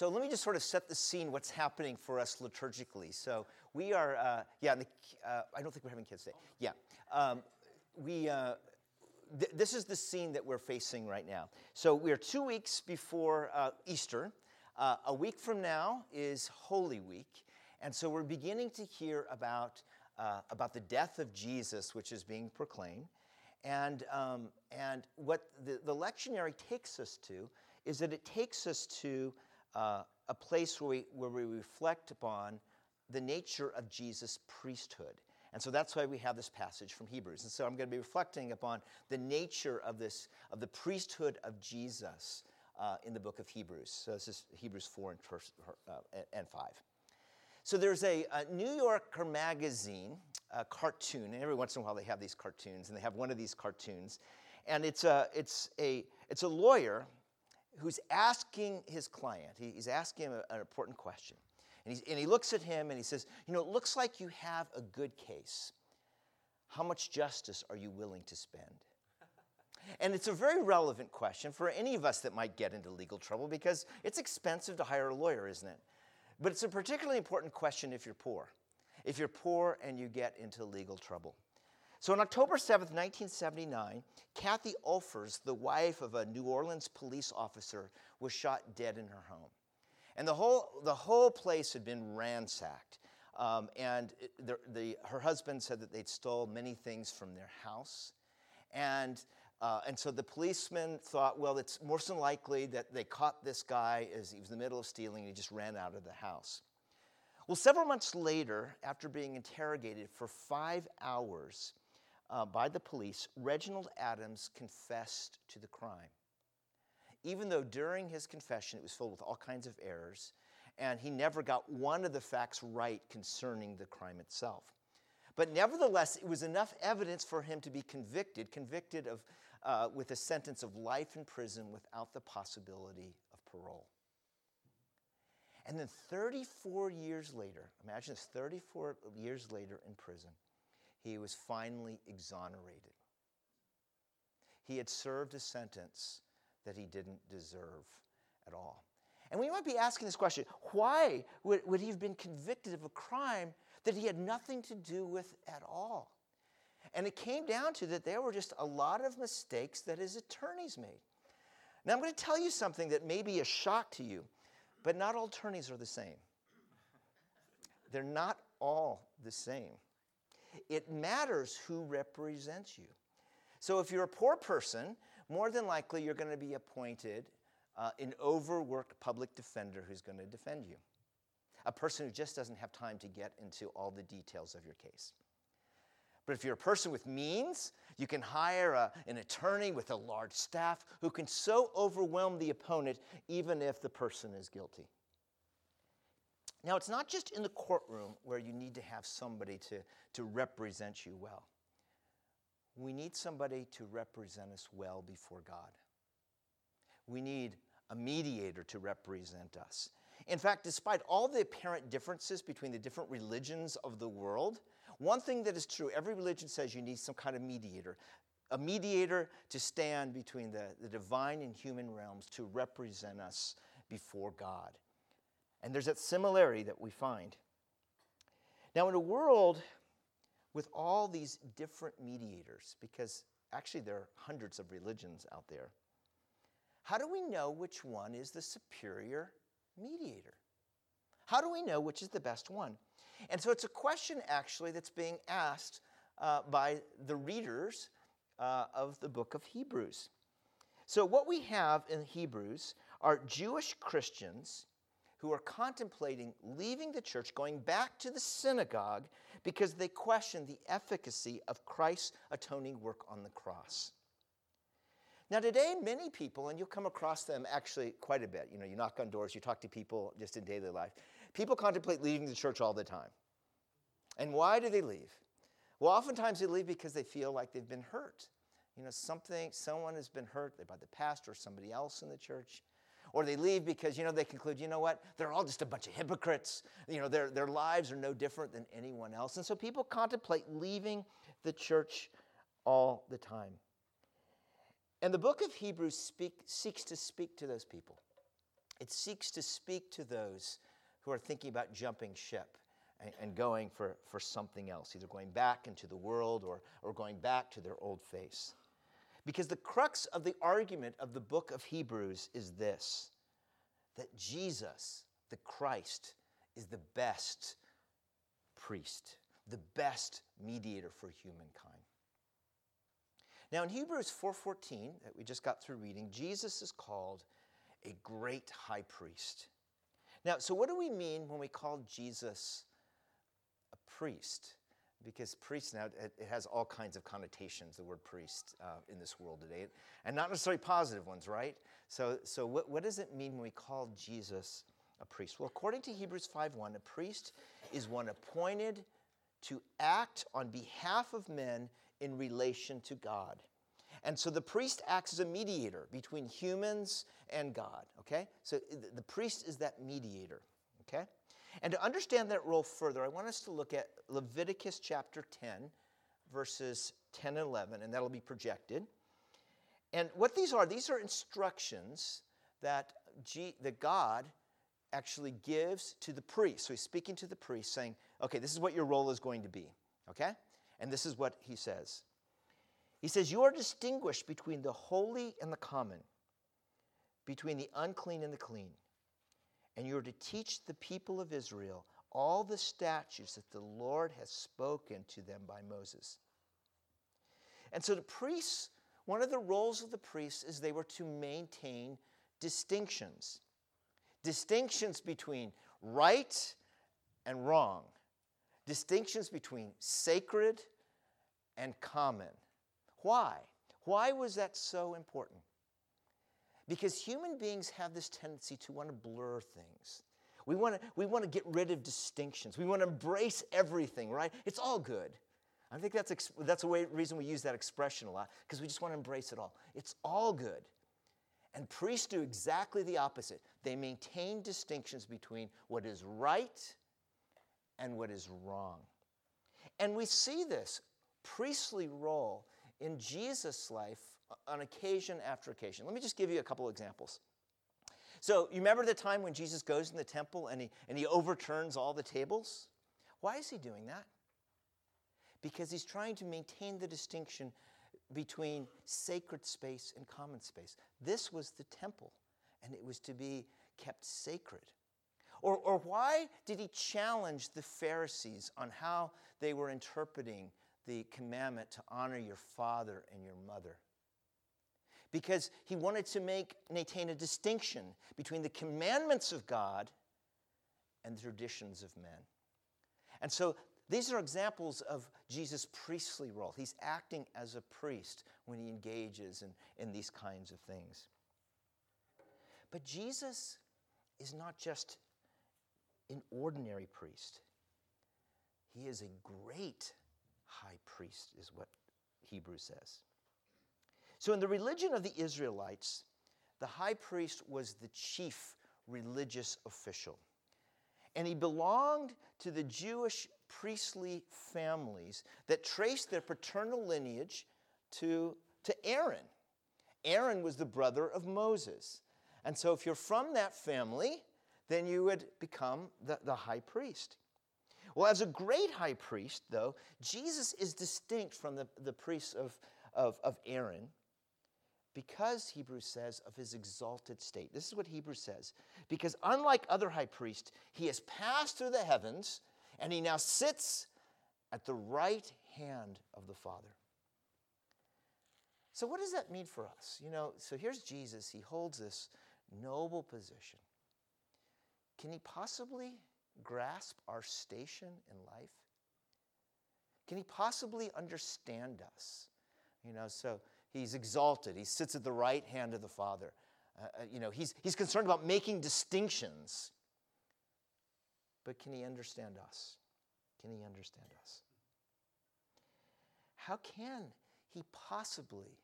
So let me just sort of set the scene what's happening for us liturgically. So we are, uh, yeah, the, uh, I don't think we're having kids today. Yeah. Um, we, uh, th- this is the scene that we're facing right now. So we are two weeks before uh, Easter. Uh, a week from now is Holy Week. And so we're beginning to hear about, uh, about the death of Jesus, which is being proclaimed. And, um, and what the, the lectionary takes us to is that it takes us to uh, a place where we, where we reflect upon the nature of Jesus' priesthood. And so that's why we have this passage from Hebrews. And so I'm going to be reflecting upon the nature of this, of the priesthood of Jesus uh, in the book of Hebrews. So this is Hebrews 4 and, uh, and 5. So there's a, a, New Yorker magazine a cartoon, and every once in a while they have these cartoons, and they have one of these cartoons. And it's a, it's a, it's a lawyer who's asking his client, he's asking him an important question. And, and he looks at him and he says, You know, it looks like you have a good case. How much justice are you willing to spend? And it's a very relevant question for any of us that might get into legal trouble because it's expensive to hire a lawyer, isn't it? But it's a particularly important question if you're poor. If you're poor and you get into legal trouble. So on October 7th, 1979, Kathy Ulfers, the wife of a New Orleans police officer, was shot dead in her home. And the whole, the whole place had been ransacked. Um, and the, the, her husband said that they'd stole many things from their house. And, uh, and so the policeman thought, well, it's more than likely that they caught this guy as he was in the middle of stealing and he just ran out of the house. Well, several months later, after being interrogated for five hours, uh, by the police, Reginald Adams confessed to the crime. Even though during his confession it was filled with all kinds of errors, and he never got one of the facts right concerning the crime itself. But nevertheless, it was enough evidence for him to be convicted, convicted of, uh, with a sentence of life in prison without the possibility of parole. And then 34 years later, imagine this 34 years later in prison, he was finally exonerated. He had served a sentence that he didn't deserve at all. And we might be asking this question why would, would he have been convicted of a crime that he had nothing to do with at all? And it came down to that there were just a lot of mistakes that his attorneys made. Now, I'm going to tell you something that may be a shock to you, but not all attorneys are the same. They're not all the same. It matters who represents you. So if you're a poor person, more than likely you're going to be appointed uh, an overworked public defender who's going to defend you. A person who just doesn't have time to get into all the details of your case. But if you're a person with means, you can hire a, an attorney with a large staff who can so overwhelm the opponent even if the person is guilty. Now, it's not just in the courtroom where you need to have somebody to, to represent you well. We need somebody to represent us well before God. We need a mediator to represent us. In fact, despite all the apparent differences between the different religions of the world, one thing that is true every religion says you need some kind of mediator. A mediator to stand between the, the divine and human realms to represent us before God. And there's that similarity that we find. Now, in a world with all these different mediators, because actually there are hundreds of religions out there, how do we know which one is the superior mediator? How do we know which is the best one? And so it's a question actually that's being asked uh, by the readers uh, of the book of Hebrews. So, what we have in Hebrews are Jewish Christians who are contemplating leaving the church, going back to the synagogue, because they question the efficacy of Christ's atoning work on the cross. Now, today, many people, and you'll come across them actually quite a bit, you know, you knock on doors, you talk to people just in daily life. People contemplate leaving the church all the time. And why do they leave? Well, oftentimes they leave because they feel like they've been hurt. You know, something, someone has been hurt by the pastor or somebody else in the church or they leave because you know they conclude you know what? They're all just a bunch of hypocrites. You know their, their lives are no different than anyone else. And so people contemplate leaving the church all the time. And the book of hebrews speak, seeks to speak to those people. It seeks to speak to those who are thinking about jumping ship and, and going for, for something else, either going back into the world or, or going back to their old face. Because the crux of the argument of the book of Hebrews is this that Jesus, the Christ, is the best priest, the best mediator for humankind. Now in Hebrews 4:14 that we just got through reading, Jesus is called a great high priest. Now, so what do we mean when we call Jesus a priest? Because priest now, it, has all kinds of connotations, the word priest, uh, in this world today, and not necessarily positive ones, right? So, so what, what does it mean when we call Jesus a priest? Well, according to Hebrews 5.1, a priest is one appointed to act on behalf of men in relation to God. And so the priest acts as a mediator between humans and God, okay? So the priest is that mediator, okay? And to understand that role further, I want us to look at Leviticus chapter 10, verses 10 and 11, and that'll be projected. And what these are, these are instructions that, G, that God actually gives to the priest. So he's speaking to the priest, saying, okay, this is what your role is going to be, okay? And this is what he says. He says, You are distinguished between the holy and the common, between the unclean and the clean. And you are to teach the people of Israel all the statutes that the Lord has spoken to them by Moses. And so the priests, one of the roles of the priests is they were to maintain distinctions distinctions between right and wrong, distinctions between sacred and common. Why? Why was that so important? Because human beings have this tendency to want to blur things. We want to, we want to get rid of distinctions. We want to embrace everything, right? It's all good. I think that's, that's the way, reason we use that expression a lot, because we just want to embrace it all. It's all good. And priests do exactly the opposite. They maintain distinctions between what is right and what is wrong. And we see this priestly role in Jesus' life on occasion after occasion. Let me just give you a couple examples. So, you remember the time when Jesus goes in the temple and he, and he overturns all the tables? Why is he doing that? Because he's trying to maintain the distinction between sacred space and common space. This was the temple, and it was to be kept sacred. Or, or why did he challenge the Pharisees on how they were interpreting the commandment to honor your father and your mother. Because he wanted to make maintain a distinction between the commandments of God and the traditions of men. And so these are examples of Jesus' priestly role. He's acting as a priest when he engages in, in these kinds of things. But Jesus is not just an ordinary priest, he is a great high priest, is what Hebrews says. So, in the religion of the Israelites, the high priest was the chief religious official. And he belonged to the Jewish priestly families that traced their paternal lineage to, to Aaron. Aaron was the brother of Moses. And so, if you're from that family, then you would become the, the high priest. Well, as a great high priest, though, Jesus is distinct from the, the priests of, of, of Aaron because, Hebrews says, of his exalted state. This is what Hebrews says. Because unlike other high priests, he has passed through the heavens and he now sits at the right hand of the Father. So, what does that mean for us? You know, so here's Jesus. He holds this noble position. Can he possibly grasp our station in life? Can he possibly understand us? You know, so he's exalted. He sits at the right hand of the Father. Uh, uh, you know, he's, he's concerned about making distinctions. But can he understand us? Can he understand us? How can he possibly,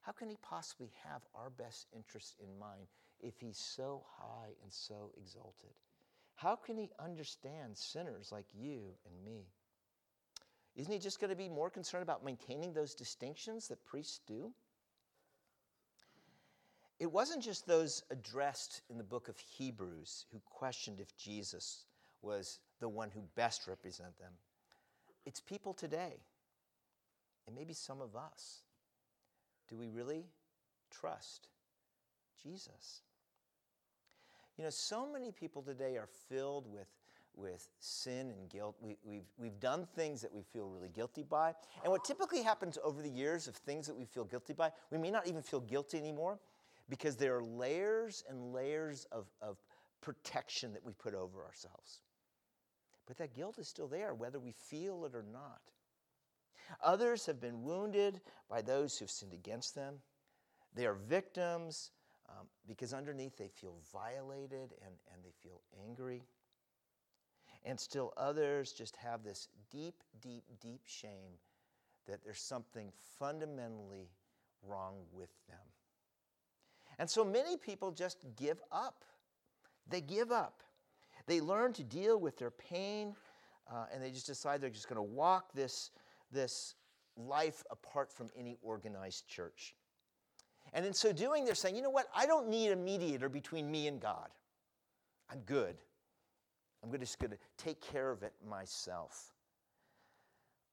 how can he possibly have our best interest in mind if he's so high and so exalted? How can he understand sinners like you and me? Isn't he just going to be more concerned about maintaining those distinctions that priests do? it wasn't just those addressed in the book of Hebrews who questioned if Jesus was the one who best represented them. It's people today, and maybe some of us. Do we really trust Jesus? You know, so many people today are filled with, with sin and guilt. We, we've, we've done things that we feel really guilty by. And what typically happens over the years of things that we feel guilty by, we may not even feel guilty anymore because there are layers and layers of, of protection that we put over ourselves. But that guilt is still there, whether we feel it or not. Others have been wounded by those who've sinned against them. They are victims um, because underneath they feel violated and, and they feel angry. And still others just have this deep, deep, deep shame that there's something fundamentally wrong with them. And so many people just give up. They give up. They learn to deal with their pain uh, and they just decide they're just going to walk this, this life apart from any organized church. And in so doing, they're saying, you know what? I don't need a mediator between me and God. I'm good. I'm just going to take care of it myself.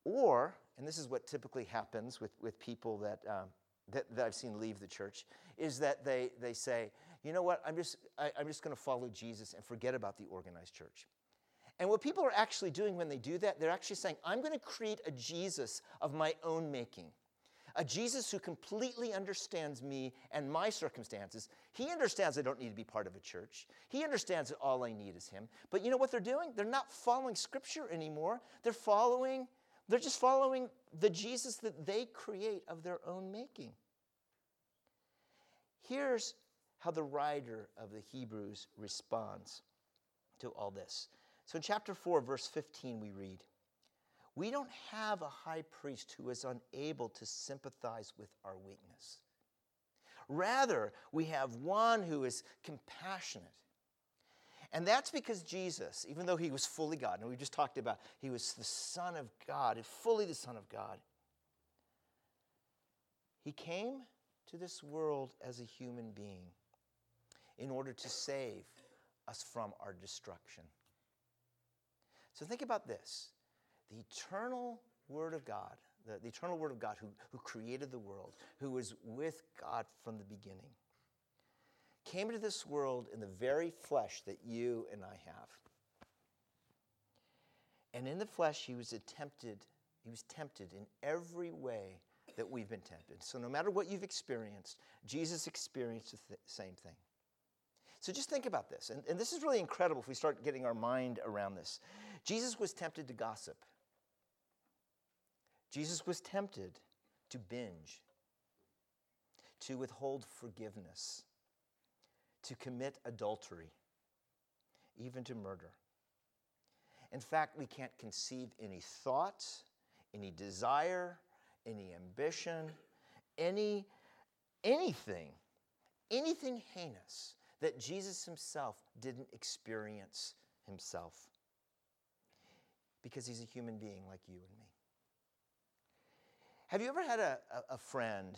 Or, and this is what typically happens with, with people that, um, that, that, I've seen leave the church, is that they, they say, you know what, I'm just, I, I'm just going to follow Jesus and forget about the organized church. And what people are actually doing when they do that, they're actually saying, I'm going to create a Jesus of my own making a Jesus who completely understands me and my circumstances. He understands I don't need to be part of a church. He understands that all I need is Him. But you know what they're doing? They're not following Scripture anymore. They're following, they're just following the Jesus that they create of their own making. Here's how the writer of the Hebrews responds to all this. So in chapter 4, verse 15, we read, we don't have a high priest who is unable to sympathize with our weakness. Rather, we have one who is compassionate. And that's because Jesus, even though he was fully God, and we just talked about he was the Son of God, fully the Son of God, he came to this world as a human being in order to save us from our destruction. So think about this the eternal Word of God, the, the eternal Word of God who, who created the world, who was with God from the beginning, came into this world in the very flesh that you and I have. And in the flesh, he was tempted, he was tempted in every way that we've been tempted. So no matter what you've experienced, Jesus experienced the th- same thing. So just think about this. And, and this is really incredible if we start getting our mind around this. Jesus was tempted to gossip. Jesus was tempted to binge, to withhold forgiveness, to commit adultery, even to murder. In fact, we can't conceive any thought, any desire, any ambition, any anything, anything heinous that Jesus himself didn't experience himself. Because he's a human being like you and me. Have you ever had a, a, a friend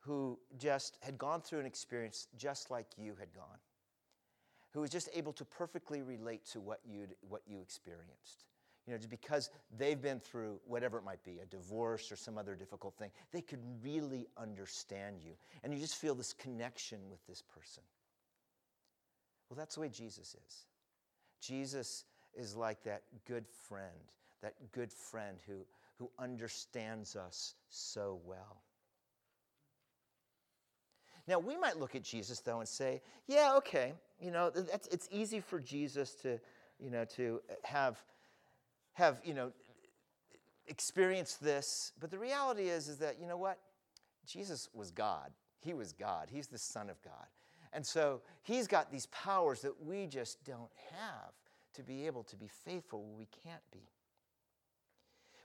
who just had gone through an experience just like you had gone? Who was just able to perfectly relate to what, you what you experienced? You know, just because they've been through whatever it might be, a divorce or some other difficult thing, they could really understand you. And you just feel this connection with this person. Well, that's the way Jesus is. Jesus is like that good friend, that good friend who, who understands us so well. Now, we might look at Jesus, though, and say, yeah, okay, you know, it's easy for Jesus to, you know, to have, have, you know, experience this. But the reality is, is that, you know what? Jesus was God. He was God. He's the Son of God. And so he's got these powers that we just don't have to be able to be faithful we can't be.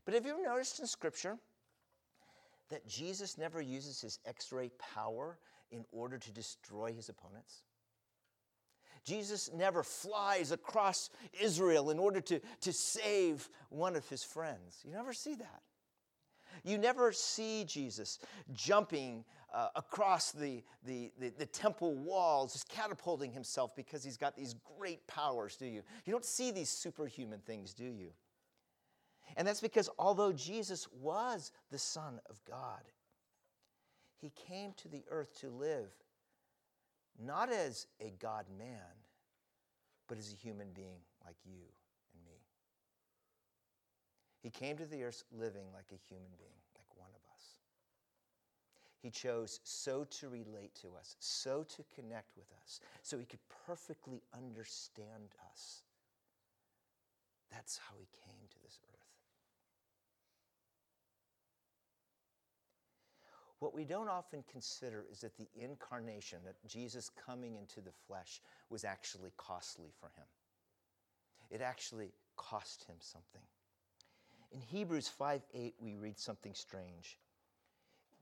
But have you ever noticed in Scripture that Jesus never uses his x ray power in order to destroy his opponents? Jesus never flies across Israel in order to, to save one of his friends. You never see that. You never see Jesus jumping uh, across the, the, the, the, temple walls, just catapulting himself because he's got these great powers, do you? You don't see these superhuman things, do you? And that's because although Jesus was the Son of God, he came to the earth to live not as a God man, but as a human being like you and me. He came to the earth living like a human being, like one of us. He chose so to relate to us, so to connect with us, so he could perfectly understand us. That's how he came to this earth. What we don't often consider is that the incarnation, that Jesus coming into the flesh, was actually costly for him. It actually cost him something. In Hebrews 5 8, we read something strange.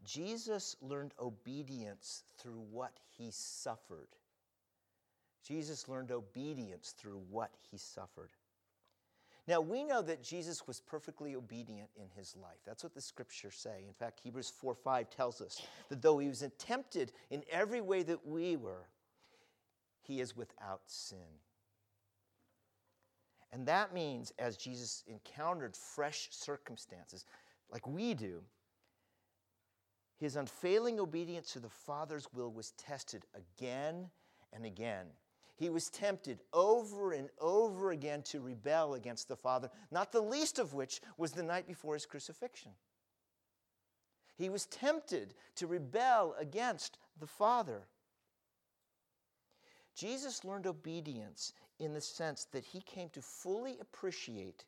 Jesus learned obedience through what he suffered. Jesus learned obedience through what he suffered. Now, we know that Jesus was perfectly obedient in his life. That's what the scriptures say. In fact, Hebrews 4 5 tells us that though he was tempted in every way that we were, he is without sin. And that means, as Jesus encountered fresh circumstances, like we do, his unfailing obedience to the Father's will was tested again and again. He was tempted over and over again to rebel against the Father, not the least of which was the night before his crucifixion. He was tempted to rebel against the Father. Jesus learned obedience in the sense that he came to fully appreciate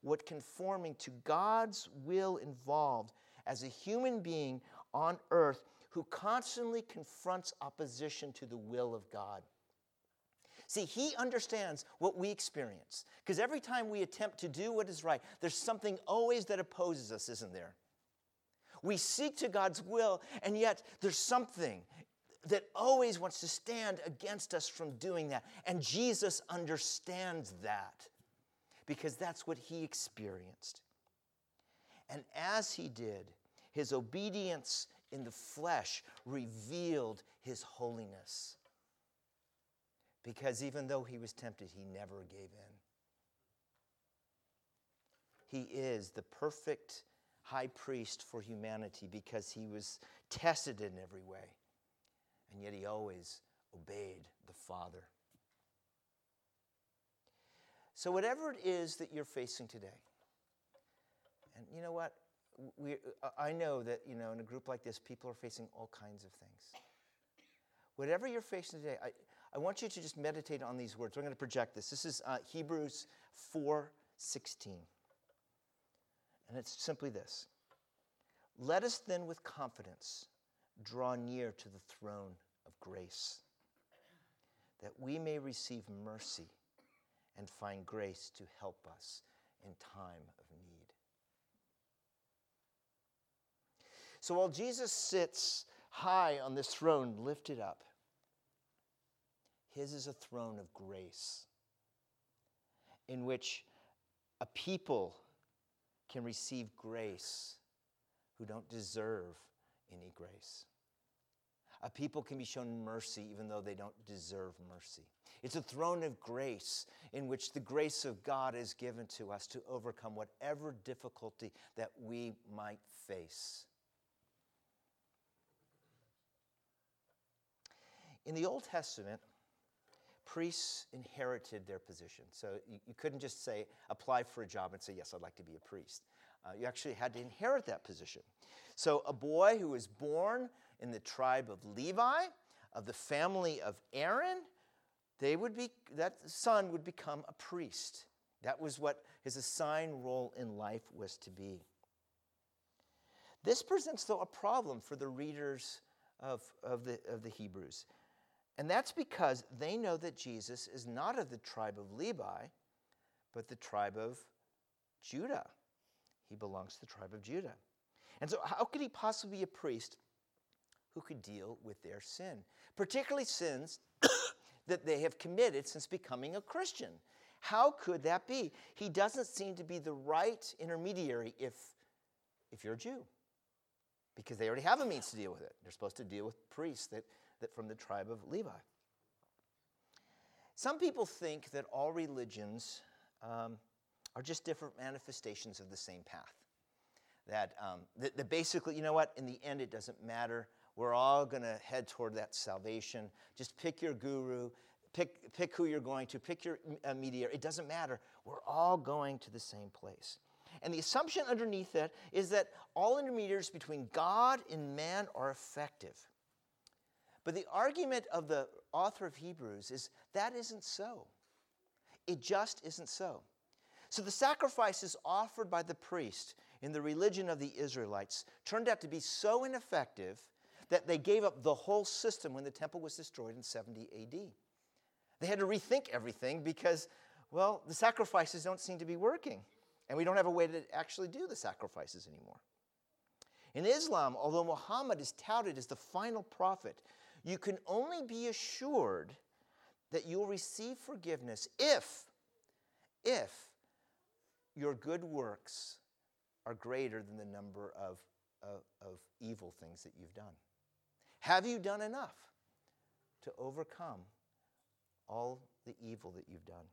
what conforming to God's will involved as a human being on earth who constantly confronts opposition to the will of God. See, he understands what we experience. Because every time we attempt to do what is right, there's something always that opposes us, isn't there? We seek to God's will, and yet there's something that always wants to stand against us from doing that. And Jesus understands that because that's what he experienced. And as he did, his obedience in the flesh revealed his holiness. Because even though he was tempted, he never gave in. He is the perfect high priest for humanity because he was tested in every way. And yet he always obeyed the Father. So, whatever it is that you're facing today, and you know what? We, I know that, you know, in a group like this, people are facing all kinds of things. Whatever you're facing today, I, I want you to just meditate on these words. I'm going to project this. This is uh, Hebrews 4:16. And it's simply this. Let us then with confidence draw near to the throne of grace, that we may receive mercy and find grace to help us in time of need. So while Jesus sits high on this throne, lifted up, his is a throne of grace in which a people can receive grace who don't deserve any grace. A people can be shown mercy even though they don't deserve mercy. It's a throne of grace in which the grace of God is given to us to overcome whatever difficulty that we might face. In the Old Testament, priests inherited their position. So you, you, couldn't just say, apply for a job and say, yes, I'd like to be a priest. Uh, you actually had to inherit that position. So a boy who was born in the tribe of Levi, of the family of Aaron, they would be, that son would become a priest. That was what his assigned role in life was to be. This presents, though, a problem for the readers of, of, the, of the Hebrews. And that's because they know that Jesus is not of the tribe of Levi, but the tribe of Judah. He belongs to the tribe of Judah. And so, how could he possibly be a priest who could deal with their sin, particularly sins that they have committed since becoming a Christian? How could that be? He doesn't seem to be the right intermediary if if you're a Jew, because they already have a means to deal with it. They're supposed to deal with priests that, that from the tribe of Levi. Some people think that all religions um, are just different manifestations of the same path. That, um, that, that basically, you know what, in the end, it doesn't matter. We're all going to head toward that salvation. Just pick your guru, pick, pick who you're going to, pick your uh. It doesn't matter. We're all going to the same place. And the assumption underneath that is that all intermediaries between God and man are effective. But the argument of the author of Hebrews is that isn't so. It just isn't so. So the sacrifices offered by the priest in the religion of the Israelites turned out to be so ineffective that they gave up the whole system when the temple was destroyed in 70 AD. They had to rethink everything because, well, the sacrifices don't seem to be working, and we don't have a way to actually do the sacrifices anymore. In Islam, although Muhammad is touted as the final prophet, you can only be assured that you'll receive forgiveness if, if your good works are greater than the number of, of, of evil things that you've done. Have you done enough to overcome all the evil that you've done?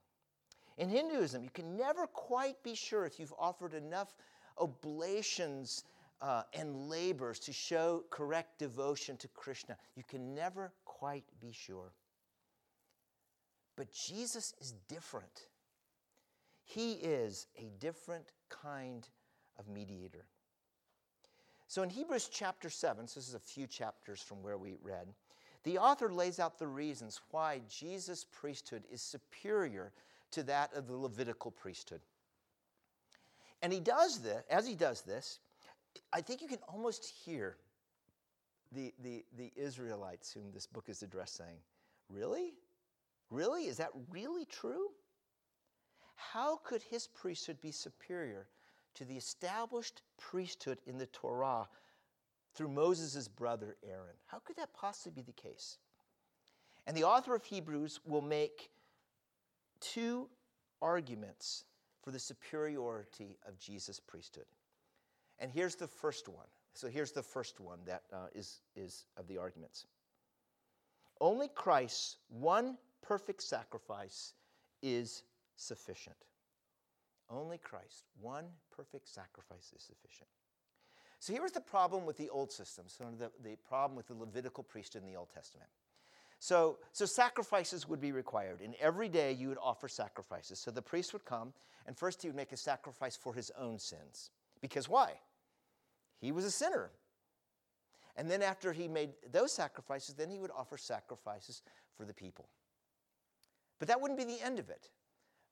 In Hinduism, you can never quite be sure if you've offered enough oblations uh, and labors to show correct devotion to Krishna. You can never quite be sure. But Jesus is different. He is a different kind of mediator. So in Hebrews chapter 7, so this is a few chapters from where we read, the author lays out the reasons why Jesus' priesthood is superior to that of the Levitical priesthood. And he does this, as he does this, I think you can almost hear the, the, the Israelites whom this book is addressed saying, Really? Really? Is that really true? How could his priesthood be superior to the established priesthood in the Torah through Moses' brother Aaron? How could that possibly be the case? And the author of Hebrews will make two arguments for the superiority of Jesus' priesthood. And here's the first one. So here's the first one that uh, is is, of the arguments. Only Christ's one perfect sacrifice is sufficient. Only Christ, one perfect sacrifice is sufficient. So here was the problem with the old system, so the, the problem with the Levitical priesthood in the Old Testament. So, so sacrifices would be required, and every day you would offer sacrifices. So the priest would come, and first he would make a sacrifice for his own sins. Because why? He was a sinner. And then after he made those sacrifices, then he would offer sacrifices for the people. But that wouldn't be the end of it.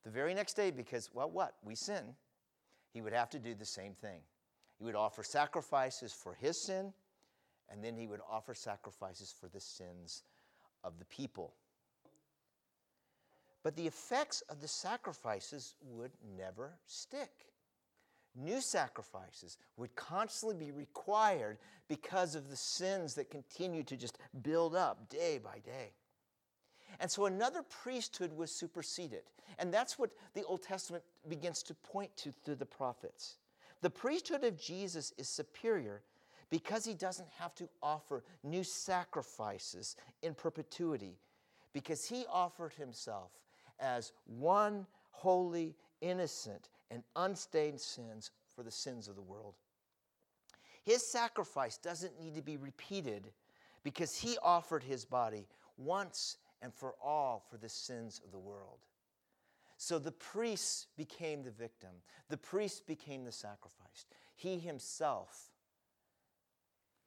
The very next day, because, well, what? We sin. He would have to do the same thing. He would offer sacrifices for his sin, and then he would offer sacrifices for the sins of the people. But the effects of the sacrifices would never stick new sacrifices would constantly be required because of the sins that continue to just build up day by day. And so another priesthood was superseded. And that's what the Old Testament begins to point to through the prophets. The priesthood of Jesus is superior because he doesn't have to offer new sacrifices in perpetuity, because he offered himself as one holy, innocent, and unstained sins for the sins of the world. His sacrifice doesn't need to be repeated because he offered his body once and for all for the sins of the world. So the priest became the victim, the priest became the sacrifice. He himself,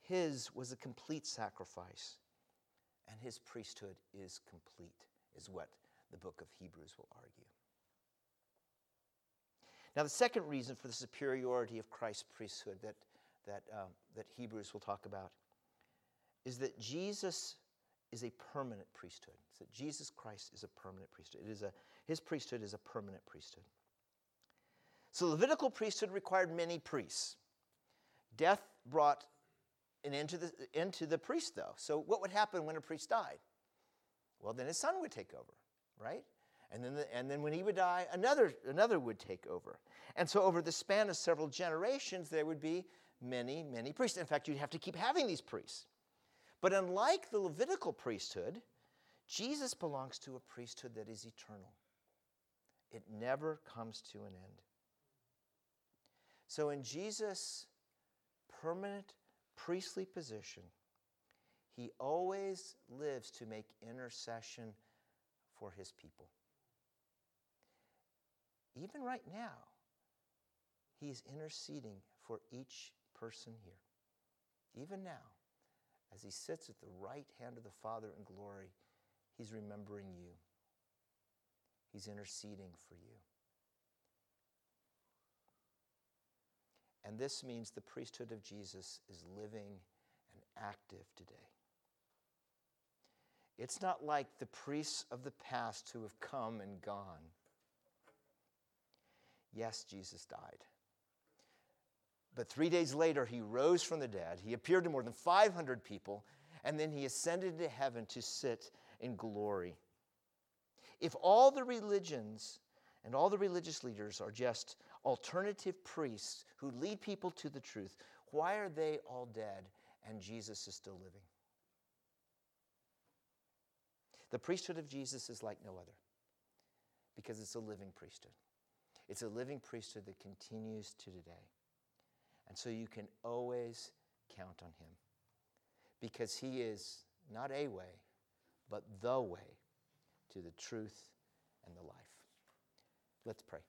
his was a complete sacrifice, and his priesthood is complete, is what the book of Hebrews will argue. Now, the second reason for the superiority of Christ's priesthood that, that, um, that Hebrews will talk about is that Jesus is a permanent priesthood. That Jesus Christ is a permanent priesthood. It is a, his priesthood is a permanent priesthood. So, Levitical priesthood required many priests. Death brought an end to the, end to the priest, though. So, what would happen when a priest died? Well, then his son would take over, right? And then, the, and then when he would die, another, another would take over. And so, over the span of several generations, there would be many, many priests. In fact, you'd have to keep having these priests. But unlike the Levitical priesthood, Jesus belongs to a priesthood that is eternal. It never comes to an end. So, in Jesus' permanent priestly position, he always lives to make intercession for his people. Even right now, he is interceding for each person here. Even now, as he sits at the right hand of the Father in glory, he's remembering you. He's interceding for you. And this means the priesthood of Jesus is living and active today. It's not like the priests of the past who have come and gone. Yes, Jesus died. But three days later, he rose from the dead. He appeared to more than 500 people, and then he ascended to heaven to sit in glory. If all the religions and all the religious leaders are just alternative priests who lead people to the truth, why are they all dead and Jesus is still living? The priesthood of Jesus is like no other because it's a living priesthood. It's a living priesthood that continues to today. And so you can always count on him because he is not a way, but the way to the truth and the life. Let's pray.